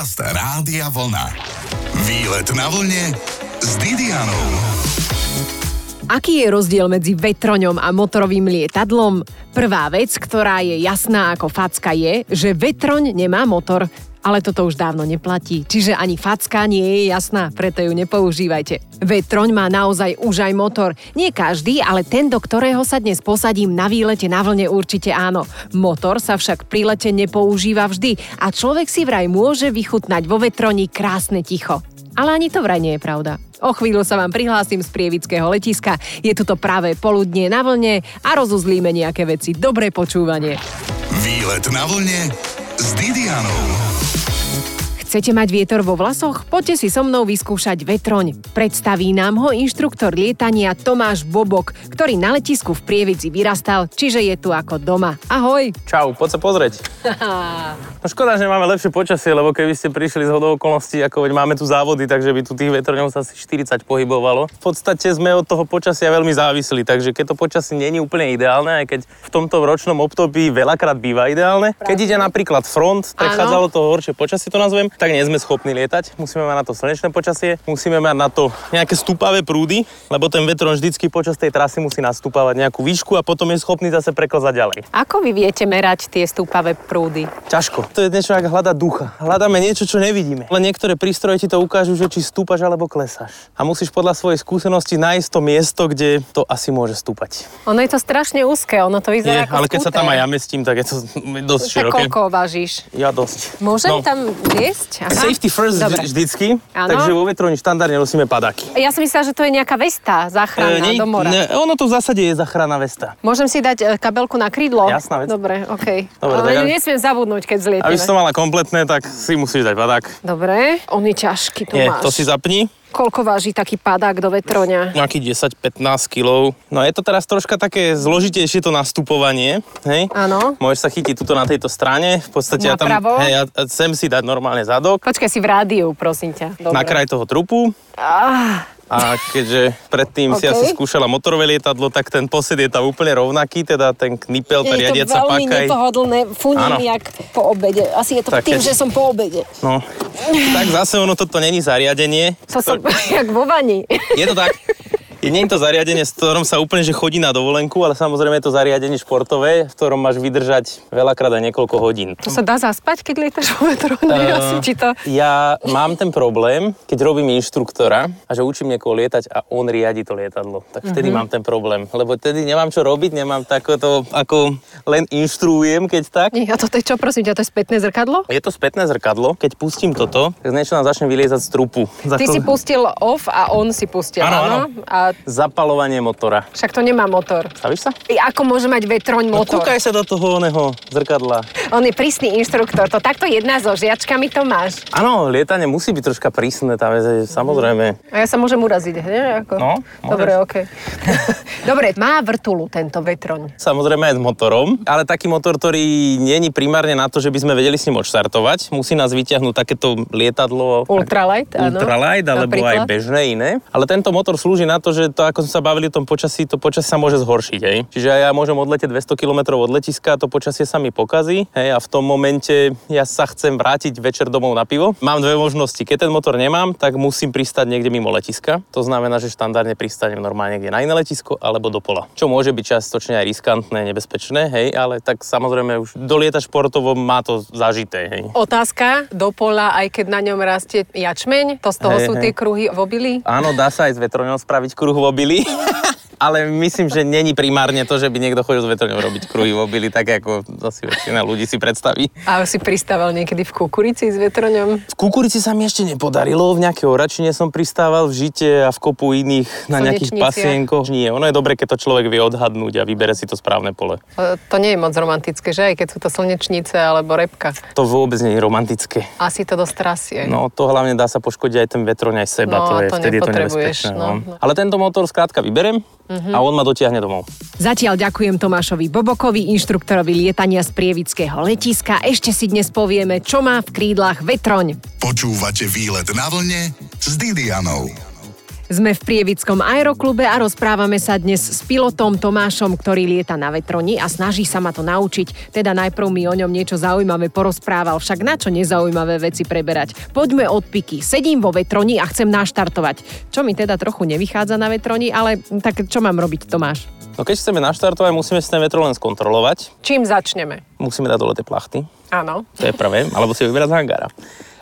Podcast Rádia Vlna. Výlet na vlne s Didianou. Aký je rozdiel medzi vetroňom a motorovým lietadlom? Prvá vec, ktorá je jasná ako facka je, že vetroň nemá motor. Ale toto už dávno neplatí, čiže ani facka nie je jasná, preto ju nepoužívajte. Vetroň má naozaj už aj motor. Nie každý, ale ten, do ktorého sa dnes posadím na výlete na vlne určite áno. Motor sa však pri lete nepoužíva vždy a človek si vraj môže vychutnať vo vetroni krásne ticho. Ale ani to vraj nie je pravda. O chvíľu sa vám prihlásim z prievického letiska. Je tu to práve poludnie na vlne a rozuzlíme nejaké veci. Dobré počúvanie. Výlet na vlne s Didianou. Chcete mať vietor vo vlasoch? Poďte si so mnou vyskúšať vetroň. Predstaví nám ho inštruktor lietania Tomáš Bobok, ktorý na letisku v Prievidzi vyrastal, čiže je tu ako doma. Ahoj! Čau, poď sa pozrieť. No škoda, že máme lepšie počasie, lebo keby ste prišli z hodou okolností, ako veď máme tu závody, takže by tu tých vetrňov sa asi 40 pohybovalo. V podstate sme od toho počasia veľmi závislí, takže keď to počasie není úplne ideálne, aj keď v tomto ročnom období veľakrát býva ideálne. Keď ide napríklad front, prechádzalo to horšie počasie, to nazvem, tak nie sme schopní lietať. Musíme mať na to slnečné počasie, musíme mať na to nejaké stúpavé prúdy, lebo ten vetron vždycky počas tej trasy musí nastúpavať nejakú výšku a potom je schopný zase preklzať ďalej. Ako vy viete merať tie stúpavé prúdy? Ťažko. To je niečo ako hľadať ducha. Hľadáme niečo, čo nevidíme. Ale niektoré prístroje ti to ukážu, že či stúpaš alebo klesáš. A musíš podľa svojej skúsenosti nájsť to miesto, kde to asi môže stúpať. Ono je to strašne úzke, ono to vyzerá Je, ako ale keď sa tam skúter. aj ja mestím, tak je to dosť Tak široké. koľko vážiš? Ja dosť. Môžem No. tam viesť? Aha. Safety first Dobre. vždy- vždycky, Áno. takže vo vetroni štandardne nosíme padáky. Ja som myslela, že to je nejaká vesta záchranná nie- do mora. ne, ono to v zásade je záchranná vesta. Môžem si dať e, kabelku na krídlo? Jasná vec. Dobre, okej. Dobre, Ale tak nesmiem zabudnúť, keď zlietime. Aby si to mala kompletné, tak si musíš dať padák. Dobre, on je ťažký, tu Nie, máš. to si zapni. Koľko váži taký padák do vetroňa? Nejakých 10-15 kg. No je to teraz troška také zložitejšie to nastupovanie, hej? Áno. Môžeš sa chytiť tuto na tejto strane, v podstate ja tam, Napravo? hej, a a sem si dať normálne zadok, Počkaj si v rádiu, prosím ťa. Dobre. na kraj toho trupu. Ah, A keďže predtým si OK. asi skúšala motorové lietadlo, tak ten posed je tam úplne rovnaký, teda ten knipel, tá je to riadiaca veľmi páka. nepohodlné, funím jak po obede. Asi je to Tak tým, keď- že som po obede. No, tak zase ono toto není zariadenie. To som jak vo vani. Je to tak. Nie je to zariadenie, s ktorom sa úplne že chodí na dovolenku, ale samozrejme je to zariadenie športové, v ktorom máš vydržať veľakrát aj niekoľko hodín. To sa dá zaspať, keď lietaš vo vetrone? Eh, Asi ti to... Ja mám ten problém, keď robím inštruktora a že učím niekoho lietať a on riadi to lietadlo. Tak vtedy mám ten problém, lebo vtedy nemám čo robiť, nemám takoto, ako len inštruujem, keď tak. Nie, a toto je čo, prosím ťa, to je spätné zrkadlo? Je to spätné zrkadlo, keď pustím toto, tak niečo nám začne vyliezať z trupu. Za Ty to- si pustil off a on si pustil, Áno, áno? áno. Zapalovanie motora. však to nemá motor. Stavíš sa? I ako môže mať vetroň No motor? kúkaj sa do toho oného zrkadla. On je prísny inštruktor, to takto jedná so žiačkami to máš. Áno, lietanie musí byť troška prísne, tam je, samozrejme. A ja sa môžem uraziť, nie? Ako... No, môžeš. Dobre, okej. Dobre, má vrtulu tento vetroň. Samozrejme aj s motorom, ale taký motor, ktorý není primárne na to, že by sme vedeli s ním odštartovať. Musí nás vyťahnuť takéto lietadlo. Ultralight, áno. Ultralight, alebo Napríklad? aj bežné iné. Ale tento motor slúži na to, že to, ako sme sa bavili o tom počasí, to počasie sa môže zhoršiť. Hej. Čiže ja môžem odletieť 200 km od letiska, to počasie sa mi pokazí hej, a v tom momente ja sa chcem vrátiť večer domov na pivo. Mám dve možnosti. Keď ten motor nemám, tak musím pristať niekde mimo letiska. To znamená, že štandardne pristanem normálne niekde na iné letisko alebo do pola. Čo môže byť častočne aj riskantné, nebezpečné, hej, ale tak samozrejme už dolieta športovo má to zažité. Hej. Otázka do pola, aj keď na ňom rastie jačmeň, to z toho Hej, sú hej. tie kruhy v obili? Áno, dá sa aj s vetroňou spraviť kruh v obili. Ale myslím, že není primárne to, že by niekto chodil s vetroňou robiť kruhy v obili, tak ako asi väčšina ľudí si predstaví. A si pristával niekedy v kukurici s vetroňom? V kukurici sa mi ešte nepodarilo, v nejakej oračine som pristával, v žite a v kopu iných na nejakých pasienkoch. Nie, ono je dobre, keď to človek vie odhadnúť a vybere si to správne pole. To nie je moc romantické, že? Aj keď sú to slnečnice alebo repka. To vôbec nie je romantické. Asi to dosť trasie. No to hlavne dá sa poškodiť aj ten vetroň, aj seba, No, to je to vtedy je to nebezpečné. no, No. no. Ale tento motor skrátka vyberem a on ma dotiahne domov. Zatiaľ ďakujem Tomášovi Bobokovi, inštruktorovi lietania z Prievického letiska. Ešte si dnes povieme, čo má v krídlach vetroň. Počúvate výlet na vlne s Didianou. Sme v Prievickom aeroklube a rozprávame sa dnes s pilotom Tomášom, ktorý lieta na vetroni a snaží sa ma to naučiť. Teda najprv mi o ňom niečo zaujímavé porozprával, však na čo nezaujímavé veci preberať. Poďme od piky. Sedím vo vetroni a chcem naštartovať. Čo mi teda trochu nevychádza na vetroni, ale tak čo mám robiť, Tomáš? No keď chceme naštartovať, musíme si ten vetro len skontrolovať. Čím začneme? Musíme dať dole tie plachty. Áno. To je prvé, alebo si vybrať z hangára.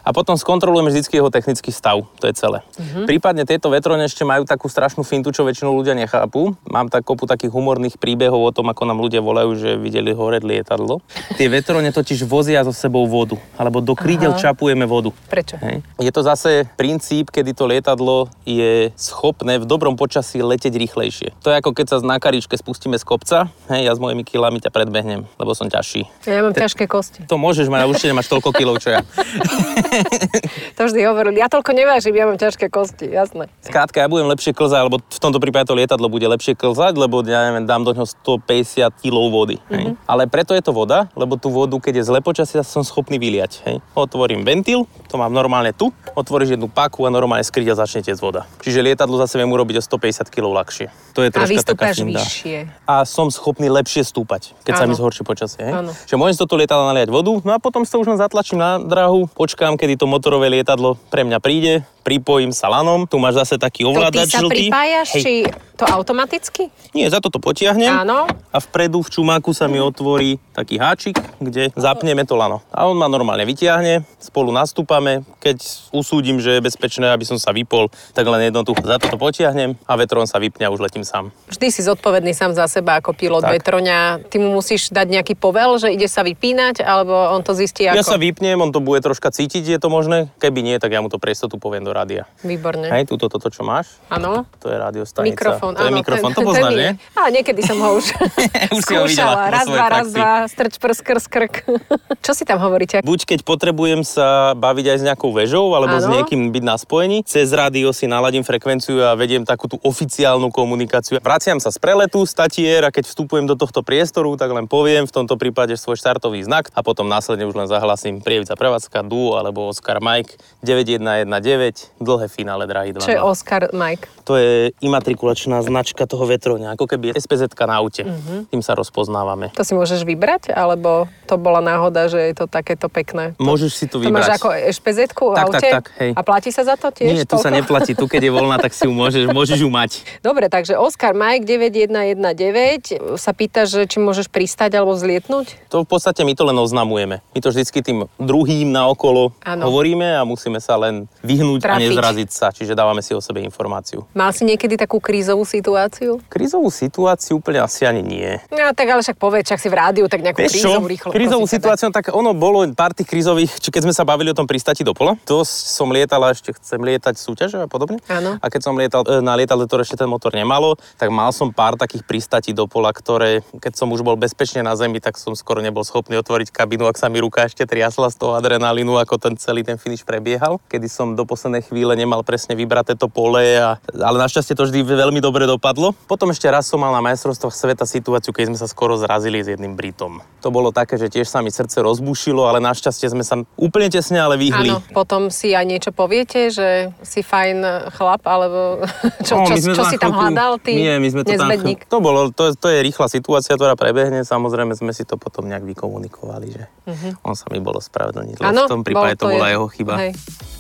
A potom skontrolujeme vždy jeho technický stav. To je celé. Uh-huh. Prípadne tieto vetrone ešte majú takú strašnú fintu, čo väčšinou ľudia nechápu. Mám tak kopu takých humorných príbehov o tom, ako nám ľudia volajú, že videli hore lietadlo. Tie vetrone totiž vozia so sebou vodu. Alebo do krídel uh-huh. čapujeme vodu. Prečo? Hej. Je to zase princíp, kedy to lietadlo je schopné v dobrom počasí leteť rýchlejšie. To je ako keď sa na karičke spustíme z kopca, hej, ja s mojimi kilami ťa predbehnem, lebo som ťažší. Ja mám Te... ťažké kosti. To môžeš mať, určite nemáš toľko kilov, čo ja. to vždy hovorili. Ja toľko nevážim, ja mám ťažké kosti, jasné. Skrátka, ja budem lepšie klzať, alebo v tomto prípade to lietadlo bude lepšie klzať, lebo ja neviem, dám do ňoho 150 kg vody. Hej. Mm-hmm. Ale preto je to voda, lebo tú vodu, keď je zle počasie, som schopný vyliať. Hej. Otvorím ventil, to mám normálne tu, otvoríš jednu paku a normálne skryť a začne tiecť voda. Čiže lietadlo zase viem urobiť o 150 kg ľahšie. To je troška a taká vyššie. A som schopný lepšie stúpať, keď ano. sa mi zhorší počasie. Hej. Čiže môžem z toto lietadla naliať vodu, no a potom sa už len zatlačím na drahu, počkám, kedy to motorové lietadlo pre mňa príde, pripojím sa lanom, tu máš zase taký ovládač to ty sa žltý. pripájaš, Hej. či to automaticky? Nie, za to to potiahnem. Áno. A vpredu v čumáku sa mi otvorí taký háčik, kde zapneme to lano. A on ma normálne vytiahne, spolu nastúpame. Keď usúdim, že je bezpečné, aby som sa vypol, tak len jedno tu za toto potiahnem a vetron sa vypne a už letím sám. Vždy si zodpovedný sám za seba ako pilot tak. vetroňa. Ty mu musíš dať nejaký povel, že ide sa vypínať, alebo on to zistí ako? Ja sa vypnem, on to bude troška cítiť, je to možné. Keby nie, tak ja mu to pre istotu poviem do rádia. Výborne. Hej, túto, toto, čo máš. Áno. To je radiostanica. Mikrofón, to je áno. mikrofón, to poznáš, nie? A niekedy som ho už, už skúšala. Raz, dva, raz, dva, strč, prs, krs, krk. čo si tam hovoríte? Buď keď potrebujem sa baviť aj s nejakou väžou, alebo ano. s niekým byť na spojení, cez rádio si naladím frekvenciu a vediem takú tú oficiálnu komunikáciu. Vraciam sa z preletu, statier a keď vstupujem do tohto priestoru, tak len poviem v tomto prípade svoj štartový znak a potom následne už len zahlasím Prievica Prevádzka, Duo alebo Oscar Mike 9119 dlhé finále, drahý 2. Čo je Oscar Mike? To je imatrikulačná značka toho vetroňa, ako keby SPZ na aute. Uh-huh. Tým sa rozpoznávame. To si môžeš vybrať, alebo to bola náhoda, že je to takéto pekné? Môžeš si to vybrať. To máš ako SPZ v tak, aute? Tak, tak, hej. A platí sa za to tiež? Nie, tu toľko? sa neplatí. Tu, keď je voľná, tak si ju môžeš, môžeš ju mať. Dobre, takže Oscar Mike 9119 sa pýta, že či môžeš pristať alebo zlietnúť? To v podstate my to len oznamujeme. My to vždycky tým druhým na okolo hovoríme a musíme sa len vyhnúť. A nezraziť sa, čiže dávame si o sebe informáciu. Mal si niekedy takú krízovú situáciu? Krízovú situáciu úplne asi ani nie. No tak ale však povedz, čak si v rádiu, tak nejakú Vieš krízovú rýchlo. Krízovú situáciu, tak ono bolo pár tých krízových, či keď sme sa bavili o tom pristati do pola, to som lietal a ešte chcem lietať súťaže a podobne. Áno. A keď som lietal e, na lietadle, ktoré ešte ten motor nemalo, tak mal som pár takých pristatí do pola, ktoré, keď som už bol bezpečne na zemi, tak som skoro nebol schopný otvoriť kabinu, ak sa mi ruka ešte triasla z toho adrenalínu, ako ten celý ten finish prebiehal, kedy som do poslednej chvíle nemal presne vybraté to pole, a, ale našťastie to vždy veľmi dobre dopadlo. Potom ešte raz som mal na majstrovstvách sveta situáciu, keď sme sa skoro zrazili s jedným Britom. To bolo také, že tiež sa mi srdce rozbušilo, ale našťastie sme sa úplne tesne ale vyhli. Áno, potom si aj niečo poviete, že si fajn chlap, alebo čo, no, čo, čo, čo si tam hľadal, ty Nie, my sme to tam, to, bolo, to, to je rýchla situácia, ktorá prebehne, samozrejme sme si to potom nejak vykomunikovali, že uh-huh. on sa mi bolo spravedlniť, v tom prípade to, to bola je, jeho chyba. Hej.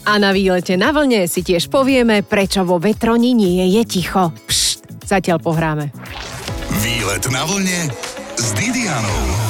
A na výlete na vlne si tiež povieme, prečo vo vetroni nie je ticho. Pšt, zatiaľ pohráme. Výlet na vlne s Didianou.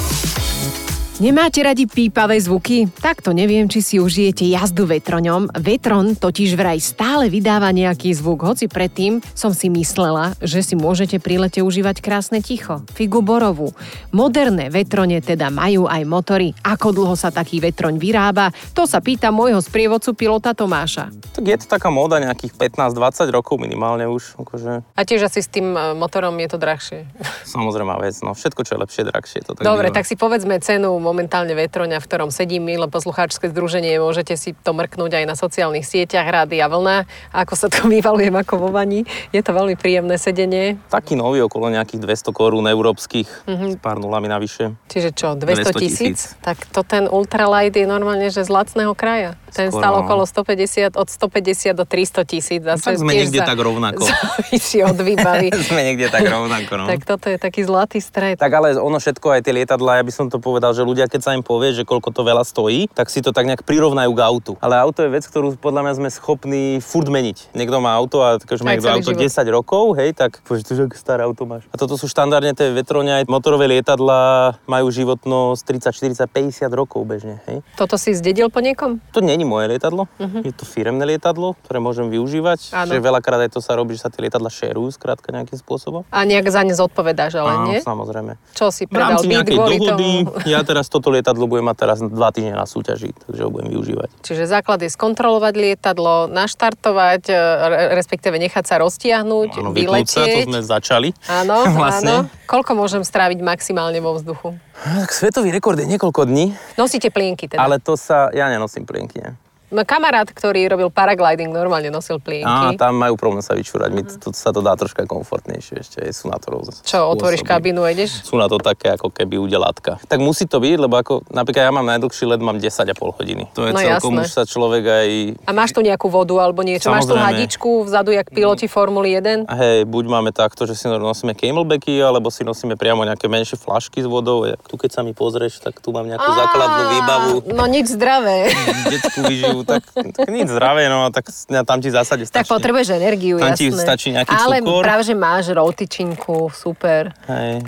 Nemáte radi pípavé zvuky? Takto neviem, či si užijete jazdu vetroňom. Vetron totiž vraj stále vydáva nejaký zvuk, hoci predtým som si myslela, že si môžete pri lete užívať krásne ticho. Figu borovú. Moderné vetrone teda majú aj motory. Ako dlho sa taký vetroň vyrába? To sa pýta môjho sprievodcu pilota Tomáša. Tak je to taká móda nejakých 15-20 rokov minimálne už. Akože... A tiež asi s tým e, motorom je to drahšie. Samozrejme vec, no všetko čo je lepšie, drahšie. To tak Dobre, býva. tak si povedzme cenu momentálne vetroňa, v ktorom sedím, milé poslucháčske združenie, môžete si to mrknúť aj na sociálnych sieťach Rádia Vlna, ako sa to vyvalujem ako vo vani. Je to veľmi príjemné sedenie. Taký nový okolo nejakých 200 korún európskych, s pár nulami navyše. Čiže čo, 200 200 tisíc? 000. Tak to ten ultralight je normálne, že z lacného kraja. Ten Skoro, stal no. okolo 150, od 150 do 300 tisíc. Tak sme niekde za- tak rovnako. Závisí od výbavy. Sme niekde tak rovnako, no. tak toto je taký zlatý stred. Tak ale ono všetko, aj tie lietadlá, ja by som to povedal, že ľudia, keď sa im povie, že koľko to veľa stojí, tak si to tak nejak prirovnajú k autu. Ale auto je vec, ktorú podľa mňa sme schopní furt meniť. Niekto má auto a keď má niekto auto život. 10 rokov, hej, tak povieš, že aké staré auto máš. A toto sú štandardne tie vetroňa, aj motorové lietadlá majú životnosť 30, 40, 50 rokov bežne, hej. Toto si zdedil po niekom? To není moje lietadlo, je to firemné lietadlo, ktoré môžem využívať. Áno. Že veľakrát aj to sa robí, že sa tie lietadla šerujú skrátka nejakým spôsobom. A nejak za ne zodpovedáš, ale Áno, nie? samozrejme. Čo si predal byt kvôli dohody, tomu? ja teraz toto lietadlo budem mať teraz dva týždne na súťaži, takže ho budem využívať. Čiže základ je skontrolovať lietadlo, naštartovať, e, re- respektíve nechať sa roztiahnuť, Áno, vyplúť sa, to vyletieť. sme začali. Áno, vlastne. áno. Koľko môžem stráviť maximálne vo vzduchu? Tak svetový rekord je niekoľko dní, Nosíte plienky teda? ale to sa, ja nenosím plienky, nie. Kamarát, ktorý robil paragliding, normálne nosil Á, plienky. tam majú problém sa vyčúrať, mi to, sa to dá troška komfortnejšie ešte, sú na to rôzne Čo, otvoríš spôsoby. kabínu a ideš? Sú na to také ako keby udelátka. Tak musí to byť, lebo ako, napríklad ja mám najdlhší let, mám 10,5 hodiny. To je No celkom jasné. už sa človek aj A máš tu nejakú vodu alebo niečo? Máš tu Samozrejme. hadičku vzadu, jak piloti Formuly 1? A hej, buď máme takto, že si nosíme camelbacky, alebo si nosíme priamo nejaké menšie flašky s vodou. Tu keď sa mi pozrieš, tak tu mám nejakú základnú výbavu, No nič zdravé. detskú výživu, tak, tak nič zdravé, no tak tam ti v zásade tak stačí. potrebuješ energiu, Tam ti jasné. stačí nejaký Ale cukor. práve, že máš rotičinku, super. Hej,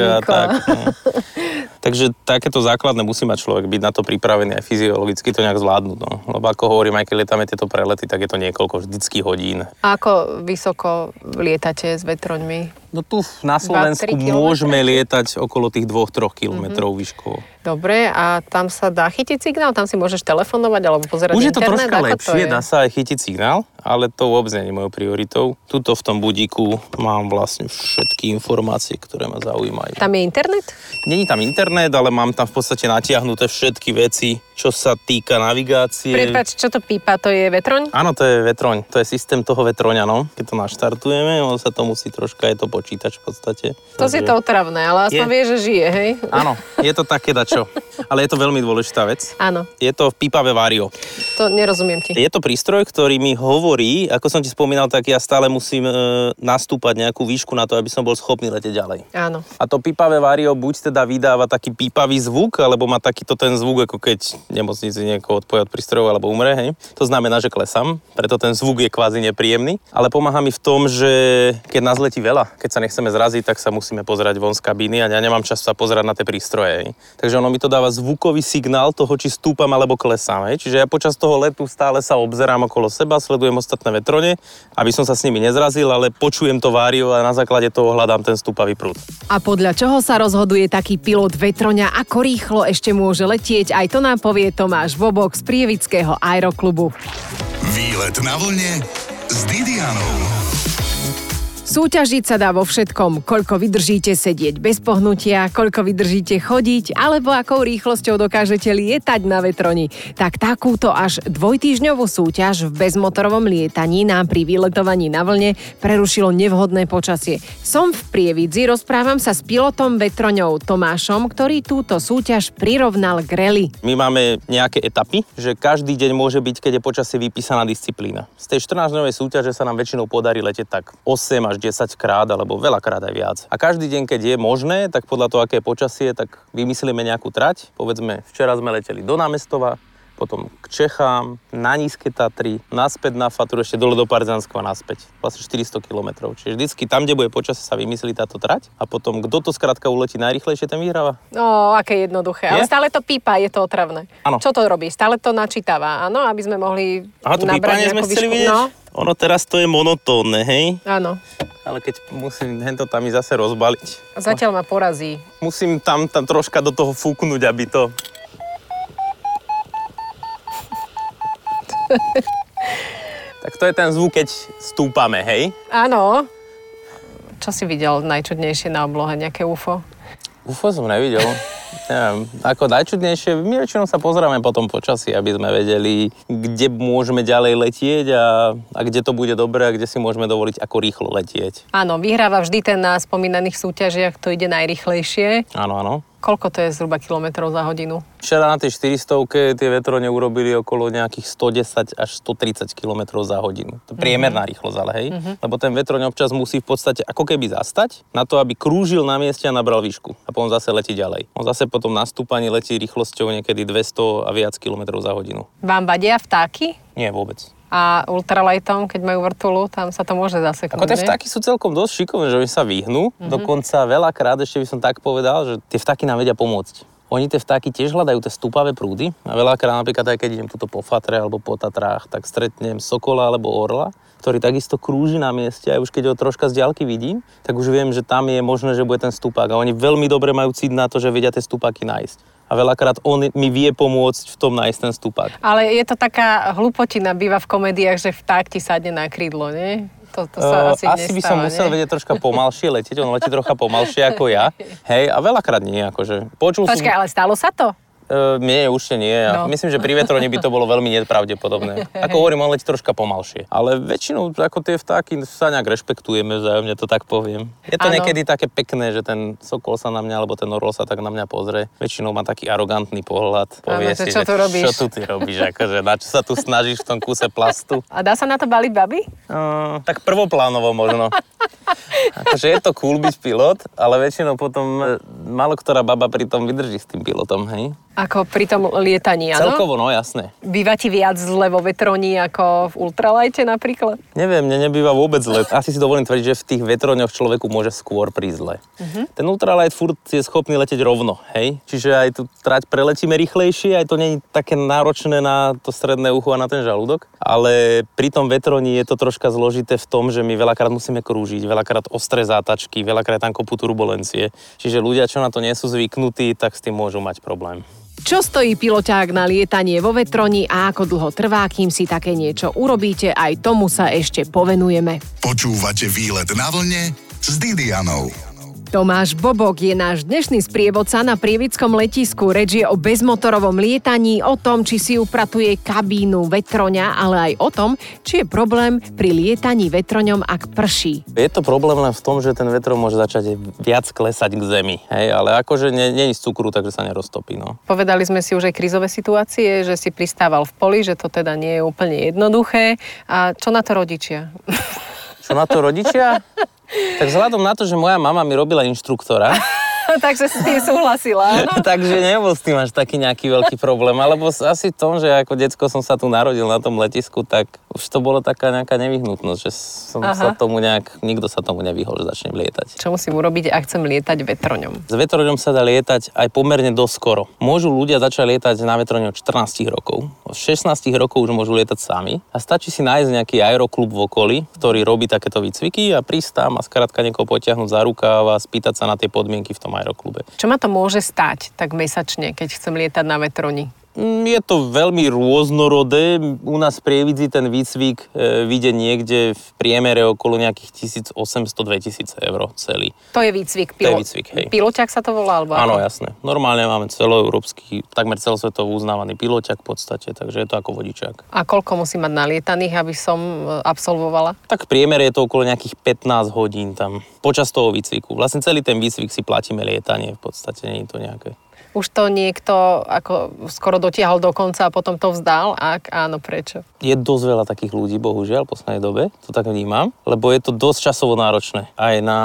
a tak. No. Takže takéto základné musí mať človek byť na to pripravený aj fyziologicky to nejak zvládnuť. No. Lebo ako hovorím, aj keď lietame tieto prelety, tak je to niekoľko vždycky hodín. A ako vysoko lietate s vetroňmi? No tu na Slovensku 2-3 kilometre? môžeme lietať okolo tých 2-3 kilometrov výškou. Dobre, a tam sa dá chytiť signál? Tam si môžeš telefonovať alebo pozerať Už je to internet? troška to lepšie, je? dá sa aj chytiť signál, ale to vôbec nie je mojou prioritou. Tuto v tom budíku mám vlastne všetky informácie, ktoré ma zaujímajú. Tam je internet? Není tam internet, ale mám tam v podstate natiahnuté všetky veci, čo sa týka navigácie. Prepač, čo to pípa? To je vetroň? Áno, to je vetroň. To je systém toho vetroňa, no. Keď to naštartujeme, on sa to musí troška, je to počítač v podstate. To si to otravné, ale aspoň Je. vie, že žije, hej? Áno, je to také dačo. Ale je to veľmi dôležitá vec. Áno, Je to pípavé vario. to nerozumiem ti. Je to prístroj, ktorý mi hovorí, ako som ti spomínal, tak ja stále musím e, nastúpať nejakú výšku na to, aby som bol schopný letieť ďalej. Áno. A to pípavé vario buď teda vydáva taký pípavý zvuk, alebo má takýto ten zvuk, ako keď nemocnici niekoho odpoja od prístrojov alebo umre, hej. To znamená, že klesám, preto ten zvuk je kvázi nepríjemný, ale pomáha mi v tom, že keď nás letí veľa, keď sa nechceme zraziť, tak sa musíme pozerať von z kabíny a ja nemám čas sa pozerať na tie prístroje. Takže ono mi to dáva zvukový signál toho, či stúpam alebo klesám. Hej. Čiže ja počas toho letu stále sa obzerám okolo seba, sledujem ostatné vetrone, aby som sa s nimi nezrazil, ale počujem to vário a na základe toho hľadám ten stúpavý prúd. A podľa čoho sa rozhoduje taký pilot vetroňa, ako rýchlo ešte môže letieť, aj to nám povie Tomáš Vobok z Prievického aeroklubu. Výlet na vlne s Didianou. Súťažiť sa dá vo všetkom, koľko vydržíte sedieť bez pohnutia, koľko vydržíte chodiť, alebo akou rýchlosťou dokážete lietať na vetroni. Tak takúto až dvojtýžňovú súťaž v bezmotorovom lietaní nám pri vyletovaní na vlne prerušilo nevhodné počasie. Som v Prievidzi, rozprávam sa s pilotom vetroňou Tomášom, ktorý túto súťaž prirovnal k rally. My máme nejaké etapy, že každý deň môže byť, keď je počasie vypísaná disciplína. Z tej 14-dňovej súťaže sa nám väčšinou podarí letieť tak 8 až 10 krát, alebo veľakrát aj viac. A každý deň, keď je možné, tak podľa toho, aké počasie, tak vymyslíme nejakú trať. Povedzme, včera sme leteli do námestova, potom k Čechám, na Nízke Tatry, naspäť na Fatru, ešte dole do Partizanského a naspäť. Vlastne 400 km. Čiže vždycky tam, kde bude počasie, sa vymyslí táto trať a potom kto to skrátka uletí najrychlejšie, ten vyhráva. No, aké jednoduché. Ale Je? stále to pípa, je to otravné. Áno. Čo to robí? Stále to načítava, áno, aby sme mohli Aha, to nabrať sme chceli vidieť? No, Ono teraz to je monotónne, hej? áno. Ale keď musím hento tam i zase rozbaliť, Zatiaľ ma porazí. musím tam, tam troška do toho fúknuť, aby to... tak to je ten zvuk, keď stúpame, hej? Áno. Čo si videl najčudnejšie na oblohe? Nejaké UFO? UFO som nevidel. neviem, ako najčudnejšie, my väčšinou sa pozeráme po tom počasí, aby sme vedeli, kde môžeme ďalej letieť a, a kde to bude dobré a kde si môžeme dovoliť ako rýchlo letieť. Áno, vyhráva vždy ten na spomínaných súťažiach, to ide najrychlejšie. Áno, áno. Koľko to je zhruba kilometrov za hodinu? Včera na tej 400 tie vetrone urobili okolo nejakých 110 až 130 km za hodinu. To je priemerná rýchlosť, ale hej. Lebo ten vetroň občas musí v podstate ako keby zastať na to, aby krúžil na mieste a nabral výšku. A potom zase letí ďalej. On zase potom na stúpaní letí rýchlosťou niekedy 200 a viac km za hodinu. Vám vadia vtáky? Nie vôbec. A ultralightom, keď majú vrtulu, tam sa to môže zaseknúť, Ako tie vtáky sú celkom dosť šikovné, že oni sa vyhnú. Dokonca veľakrát, ešte by som tak povedal, že tie vtáky nám vedia pomôcť. Oni tie vtáky tiež hľadajú tie stúpavé prúdy a veľakrát napríklad aj keď idem tuto po Fatre alebo po Tatrách, tak stretnem sokola alebo orla, ktorý takisto krúži na mieste a už keď ho troška z diaľky vidím, tak už viem, že tam je možné, že bude ten stúpak a oni veľmi dobre majú cít na to, že vedia tie stúpaky nájsť. A veľakrát on mi vie pomôcť v tom nájsť ten stúpak. Ale je to taká hlupotina, býva v komédiách, že vták ti sadne na krídlo, nie? To, to sa Uh, asi, asi by som nestáva, musel nie? vedieť troška pomalšie letieť, on letí trocha pomalšie ako ja. Hej, a veľakrát nie, akože. Počul Počkaj, ale stalo sa to? Uh, nie, už nie. No. Myslím, že pri vetrone by to bolo veľmi nepravdepodobné. Ako hovorím, on letí troška pomalšie. Ale väčšinou ako tie vtáky sa nejak rešpektujeme vzájomne, to tak poviem. Je to Áno. niekedy také pekné, že ten sokol sa na mňa, alebo ten orol sa tak na mňa pozrie. Väčšinou má taký arogantný pohľad. Povie že si, čo že tu robíš? čo tu ty robíš, akože na čo sa tu snažíš v tom kúse plastu. A dá sa na to baliť baby? Uh, tak prvoplánovo možno. Akože je to cool byť pilot, ale väčšinou potom e, málo ktorá baba pri tom vydrží s tým pilotom, hej? Ako pri tom lietaní, áno? Celkovo, no jasné. Býva ti viac zle vo vetroni ako v ultralajte napríklad? Neviem, mne nebýva vôbec zle. Asi si dovolím tvrdiť, že v tých vetroňoch človeku môže skôr prísť zle. Ten ultralight furt je schopný leteť rovno, hej? Čiže aj tu trať preletíme rýchlejšie, aj to nie je také náročné na to stredné ucho a na ten žalúdok. Ale pri tom vetroni je to troška zložité v tom, že my veľakrát musíme krúžiť, veľakrát ostré zátačky, veľakrát tam kopu turbulencie. Čiže ľudia, čo na to nie sú zvyknutí, tak s tým môžu mať problém. Čo stojí piloťák na lietanie vo vetroni a ako dlho trvá, kým si také niečo urobíte, aj tomu sa ešte povenujeme. Počúvate výlet na vlne s Didianou. Tomáš Bobok je náš dnešný sprievodca na prievickom letisku. Reč je o bezmotorovom lietaní, o tom, či si upratuje kabínu vetroňa, ale aj o tom, či je problém pri lietaní vetroňom, ak prší. Je to problém len v tom, že ten vetro môže začať viac klesať k zemi, hej? ale akože nie, nie je z cukru, takže sa neroztopí. No. Povedali sme si už aj krízové situácie, že si pristával v poli, že to teda nie je úplne jednoduché. A čo na to rodičia? Čo na to rodičia? Tak vzhľadom na to, že moja mama mi robila inštruktora, Takže si s tým súhlasila, takže nebol s tým až taký nejaký veľký problém. Alebo asi tom, že ako decko som sa tu narodil na tom letisku, tak už to bolo taká nejaká nevyhnutnosť, že som Aha. sa tomu nejak, nikto sa tomu nevyhol, že začnem lietať. Čo musím urobiť, ak chcem lietať vetroňom? S vetroňom sa dá lietať aj pomerne dosť skoro. Môžu ľudia začať lietať na vetroňu od 14 rokov. Od 16 rokov už môžu lietať sami. A stačí si nájsť nejaký aeroklub v okolí, ktorý robí takéto výcviky a prísť tam a skrátka niekoho potiahnuť za rukáv a spýtať sa na tie podmienky v tom aeroklube. Čo ma to môže stať tak mesačne, keď chcem lietať na vetroni? Mm, Je to veľmi rôznorodé. U nás v Prievidzi ten výcvik e, vyjde niekde v priemere okolo nejakých 1800-2000 eur celý. To je výcvik. To je výcvik, hej. Piloťak sa to volá? Alebo Áno, jasné. Normálne máme celoeurópsky, takmer celosvetovo uznávaný piloťak v podstate, takže je to ako vodičák. A koľko musím mať nalietaných, aby som e, absolvovala? Tak v priemere je to okolo nejakých 15 hodín tam počas toho výcviku. Vlastne celý ten výcvik si platíme lietanie, v podstate nie je to nejaké. Už to niekto ako skoro dotiahol do konca a potom to vzdal? Ak áno, prečo? Je dosť veľa takých ľudí, bohužiaľ, v poslednej dobe, to tak vnímam, lebo je to dosť časovo náročné aj na,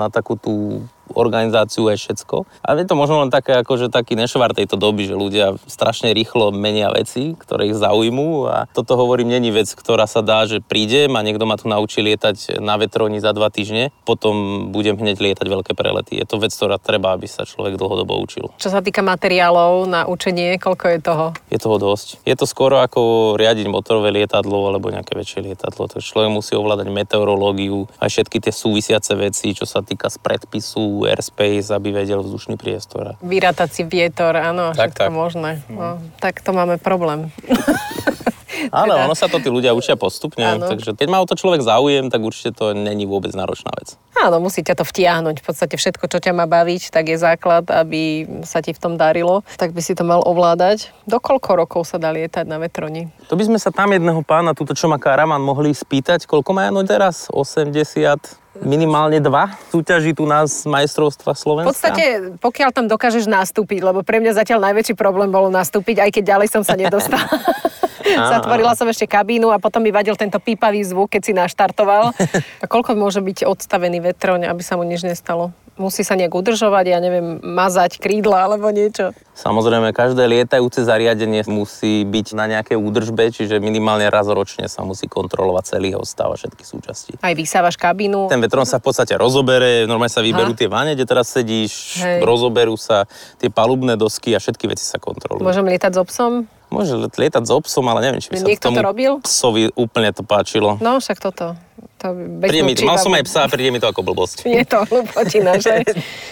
na takú tú organizáciu aj všetko. A je to možno len také, akože taký nešvar tejto doby, že ľudia strašne rýchlo menia veci, ktoré ich zaujmú a toto hovorím, není vec, ktorá sa dá, že prídem a niekto ma tu naučí lietať na vetroni za dva týždne, potom budem hneď lietať veľké prelety. Je to vec, ktorá treba, aby sa človek dlhodobo učil. Čo sa týka materiálov na učenie, koľko je toho? Je toho dosť. Je to skoro ako riadiť motorové lietadlo alebo nejaké väčšie lietadlo. Takže človek musí ovládať meteorológiu a všetky tie súvisiace veci, čo sa týka z predpisu, airspace, aby vedel vzdušný priestor. Vyrátať si vietor, áno, Tak, všetko tak. možné. No, tak to máme problém. Ale Teda- ono sa to tí ľudia učia postupne, Áno. takže keď má o to človek záujem, tak určite to není vôbec náročná vec. Áno, musí ťa to vtiahnuť. V podstate všetko, čo ťa má baviť, tak je základ, aby sa ti v tom darilo. Tak by si to mal ovládať. Do koľko rokov sa dá lietať na vetroni? To by sme sa tam jedného pána, túto čo má karavan, mohli spýtať, koľko má no teraz? 80, minimálne dva súťaží tu nás majstrovstva V Slovenska. podstate, pokiaľ tam dokážeš nastúpiť, lebo pre mňa zatiaľ najväčší problém bolo nastúpiť, aj keď ďalej som sa nedostala. Zatvorila som ešte kabínu a potom mi vadil tento pípavý zvuk, keď si naštartoval. A koľko môže byť odstavený vetroň, aby sa mu nič nestalo? Musí sa nejak udržovať, ja neviem, mazať krídla alebo niečo. Samozrejme, každé lietajúce zariadenie musí byť na nejakej údržbe, čiže minimálne raz ročne sa musí kontrolovať celý jeho stav a všetky súčasti. Aj vysávaš kabínu. Ten vetron sa v podstate rozobere, normálne sa vyberú Aha. tie vane, kde teraz sedíš, Hej. rozoberú sa tie palubné dosky a všetky veci sa kontrolujú. Môžem lietať s obsom? Môže lietať s obsom, ale neviem, či by sa Niekto to tomu robil? psovi úplne to páčilo. No, však toto. To Príde mi, mal som aj psa a príde mi to ako blbosť. Je to hlupotina, že?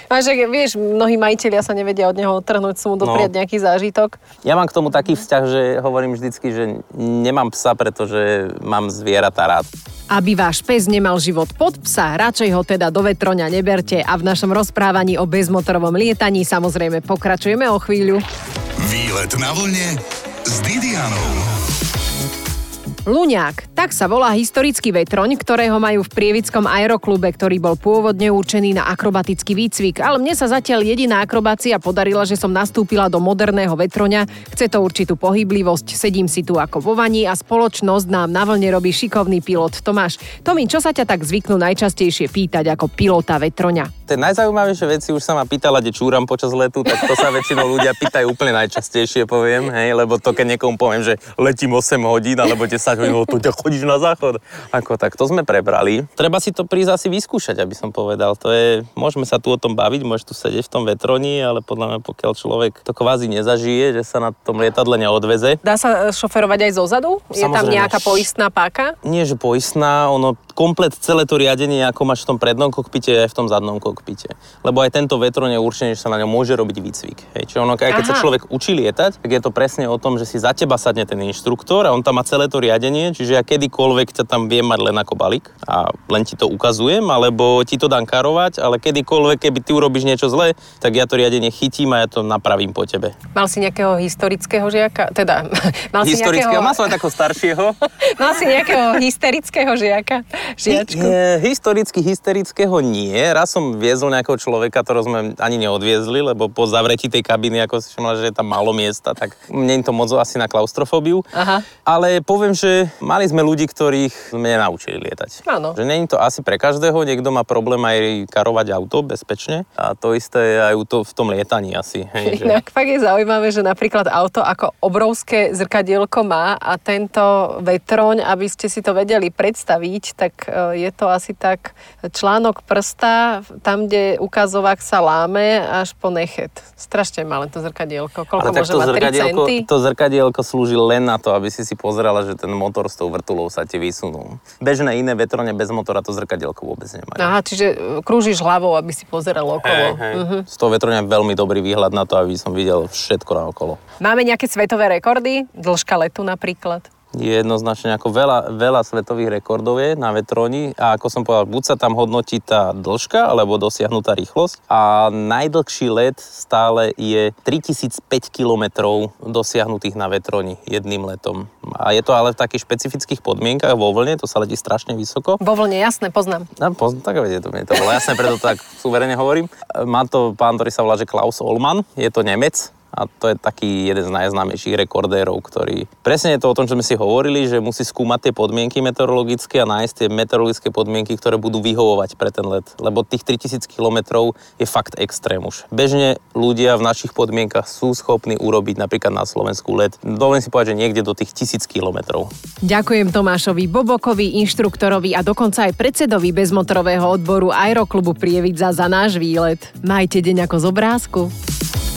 A že vieš, mnohí majiteľia sa nevedia od neho odtrhnúť, sú mu dopriať No. nejaký zážitok. Ja mám k tomu taký vzťah, že hovorím vždycky, že nemám psa, pretože mám zvieratá rád. Aby váš pes nemal život pod psa, radšej ho teda do vetroňa neberte a v našom rozprávaní o bezmotorovom lietaní samozrejme pokračujeme o chvíľu. Výlet na vlne s Didianou. Luňák, tak sa volá historický vetroň, ktorého majú v Prievickom aeroklube, ktorý bol pôvodne určený na akrobatický výcvik. Ale mne sa zatiaľ jediná akrobácia podarila, že som nastúpila do moderného vetroňa. Chce to určitú pohyblivosť, sedím si tu ako vo vani a spoločnosť nám na vlne robí šikovný pilot Tomáš. Tomi, čo sa ťa tak zvyknú najčastejšie pýtať ako pilota vetroňa? Tie najzaujímavejšie veci už sa ma pýtala, kde čúram počas letu, tak to sa väčšinou ľudia pýtajú úplne najčastejšie, poviem, hej, lebo to keď niekomu poviem, že letím 8 hodín alebo 10 hodín, to ťa chodíš na záchod. Ako tak, to sme prebrali. Treba si to prísť asi vyskúšať, aby som povedal. To je, môžeme sa tu o tom baviť, môžeš tu sedieť v tom vetroni, ale podľa mňa pokiaľ človek to kvázi nezažije, že sa na tom lietadle neodveze, Dá sa e, šoferovať aj zo zadu? Je tam Samozrejme. nejaká poistná páka? nie že poistná, ono komplet celé to riadenie, ako máš v tom prednom kokpite, aj v tom zadnom kokpite. Lebo aj tento vetron je určený, že sa na ňom môže robiť výcvik. Hej. Čiže ono, aj keď sa Aha. človek učí lietať, tak je to presne o tom, že si za teba sadne ten inštruktor a on tam má celé to riadenie, čiže ja kedykoľvek ťa tam viem mať len ako balík a len ti to ukazujem, alebo ti to dám karovať, ale kedykoľvek, keby ty urobíš niečo zlé, tak ja to riadenie chytím a ja to napravím po tebe. Mal si nejakého historického žiaka? Teda, mal si Historického, nejakého... má som aj takého staršieho. Mal si nejakého hysterického žiaka? Žiačku? Nie, historicky hysterického nie. Raz som viezol nejakého človeka, ktorého sme ani neodviezli, lebo po zavretí tej kabiny, ako si všimla, že je tam málo miesta, tak mne to moc asi na klaustrofóbiu. Aha. Ale poviem, že mali sme ľudí, ktorých sme nenaučili lietať. Áno. Že je to asi pre každého, niekto má problém aj karovať auto bezpečne a to isté je aj v tom lietaní asi. Hej, že... Inak fakt je zaujímavé, že napríklad auto ako obrovské zrkadielko má a tento vetroň, aby ste si to vedeli predstaviť, tak e, je to asi tak článok prsta, tam, kde ukazovák sa láme až po nechet. Strašne malé to zrkadielko. Koľko Ale tak môže to mať? 3 zrkadielko, centy? to zrkadielko slúži len na to, aby si si pozerala, že ten motor s tou vrtulou sa ti vysunul. Bežné iné vetrone bez motora to zrkadielko vôbec nemajú. Aha, čiže e, krúžiš hlavou, aby si pozeral okolo. Hej, hej. Z toho vetroňa je veľmi dobrý výhľad na to, aby som videl všetko naokolo. Máme nejaké svetové rekordy? Dĺžka letu napríklad? Je jednoznačne ako veľa, veľa svetových rekordov je na vetroni a ako som povedal, buď sa tam hodnotí tá dĺžka alebo dosiahnutá rýchlosť a najdlhší let stále je 3005 kilometrov dosiahnutých na vetroni jedným letom. A je to ale v takých špecifických podmienkach vo vlne, to sa letí strašne vysoko. Vo vlne, jasné, poznám. No, poz, tak viete, to mi to bolo jasné, preto to tak suverene hovorím. Má to pán, ktorý sa volá, že Klaus Olman, je to Nemec, a to je taký jeden z najznámejších rekordérov, ktorý... Presne je to o tom, čo sme si hovorili, že musí skúmať tie podmienky meteorologické a nájsť tie meteorologické podmienky, ktoré budú vyhovovať pre ten let. Lebo tých 3000 kilometrov je fakt extrém už. Bežne ľudia v našich podmienkach sú schopní urobiť napríklad na Slovensku let. Dovolím si povedať, že niekde do tých 1000 kilometrov. Ďakujem Tomášovi Bobokovi, inštruktorovi a dokonca aj predsedovi bezmotorového odboru Aeroklubu Prievidza za náš výlet. Majte deň ako z obrázku.